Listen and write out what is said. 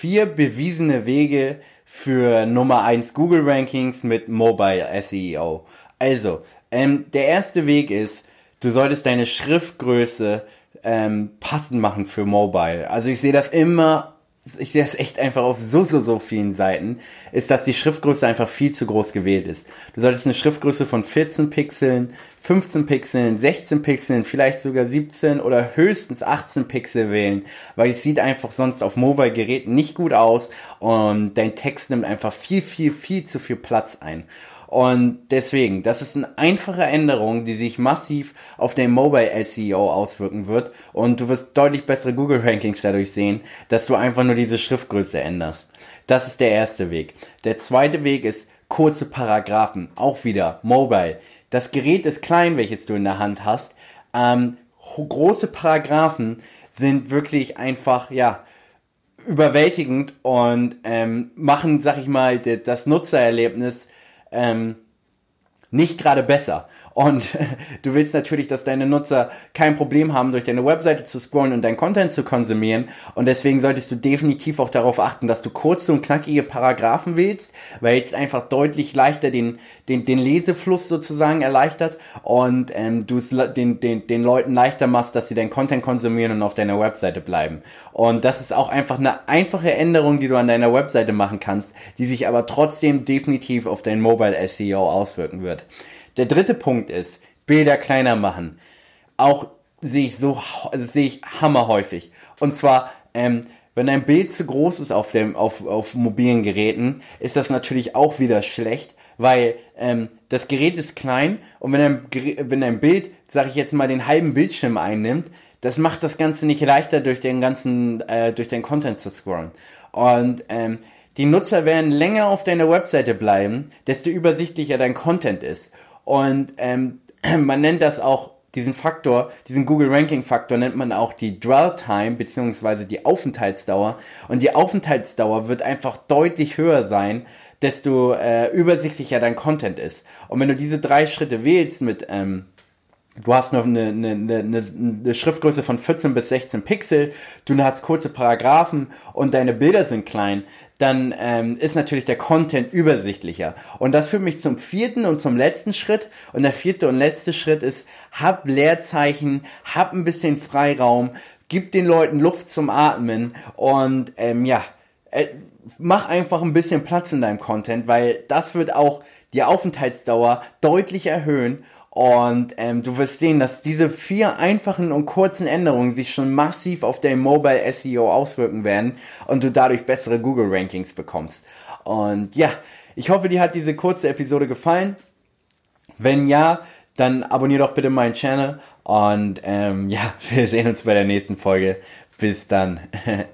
vier bewiesene Wege für Nummer 1 Google Rankings mit Mobile SEO. Also, ähm, der erste Weg ist, du solltest deine Schriftgröße ähm, passend machen für Mobile. Also ich sehe das immer ich sehe das echt einfach auf so, so, so vielen Seiten, ist, dass die Schriftgröße einfach viel zu groß gewählt ist. Du solltest eine Schriftgröße von 14 Pixeln, 15 Pixeln, 16 Pixeln, vielleicht sogar 17 oder höchstens 18 Pixel wählen, weil es sieht einfach sonst auf Mobile-Geräten nicht gut aus und dein Text nimmt einfach viel, viel, viel zu viel Platz ein. Und deswegen, das ist eine einfache Änderung, die sich massiv auf den Mobile SEO auswirken wird. Und du wirst deutlich bessere Google Rankings dadurch sehen, dass du einfach nur diese Schriftgröße änderst. Das ist der erste Weg. Der zweite Weg ist kurze Paragraphen. Auch wieder Mobile. Das Gerät ist klein, welches du in der Hand hast. Ähm, große Paragraphen sind wirklich einfach, ja, überwältigend und ähm, machen, sag ich mal, das Nutzererlebnis ähm, nicht gerade besser. Und du willst natürlich, dass deine Nutzer kein Problem haben, durch deine Webseite zu scrollen und dein Content zu konsumieren. Und deswegen solltest du definitiv auch darauf achten, dass du kurze und knackige Paragraphen wählst, weil es einfach deutlich leichter den, den, den Lesefluss sozusagen erleichtert und ähm, du es den, den, den Leuten leichter machst, dass sie dein Content konsumieren und auf deiner Webseite bleiben. Und das ist auch einfach eine einfache Änderung, die du an deiner Webseite machen kannst, die sich aber trotzdem definitiv auf dein Mobile SEO auswirken wird. Der dritte Punkt ist, Bilder kleiner machen. Auch sehe ich so, sehe ich hammerhäufig. Und zwar, ähm, wenn ein Bild zu groß ist auf dem, auf, auf mobilen Geräten, ist das natürlich auch wieder schlecht, weil ähm, das Gerät ist klein und wenn ein, wenn ein Bild, sage ich jetzt mal, den halben Bildschirm einnimmt, das macht das Ganze nicht leichter, durch den ganzen, äh, durch den Content zu scrollen. Und ähm, die Nutzer werden länger auf deiner Webseite bleiben, desto übersichtlicher dein Content ist. Und ähm, man nennt das auch diesen Faktor, diesen Google Ranking Faktor nennt man auch die Dwell Time beziehungsweise die Aufenthaltsdauer. Und die Aufenthaltsdauer wird einfach deutlich höher sein, desto äh, übersichtlicher dein Content ist. Und wenn du diese drei Schritte wählst mit ähm, Du hast noch eine, eine, eine, eine Schriftgröße von 14 bis 16 Pixel, du hast kurze Paragraphen und deine Bilder sind klein, dann ähm, ist natürlich der Content übersichtlicher. Und das führt mich zum vierten und zum letzten Schritt. Und der vierte und letzte Schritt ist, hab Leerzeichen, hab ein bisschen Freiraum, gib den Leuten Luft zum Atmen und ähm, ja, äh, mach einfach ein bisschen Platz in deinem Content, weil das wird auch die Aufenthaltsdauer deutlich erhöhen und ähm, du wirst sehen, dass diese vier einfachen und kurzen Änderungen sich schon massiv auf dein Mobile SEO auswirken werden und du dadurch bessere Google Rankings bekommst. Und ja, ich hoffe, dir hat diese kurze Episode gefallen. Wenn ja, dann abonnier doch bitte meinen Channel und ähm, ja, wir sehen uns bei der nächsten Folge. Bis dann.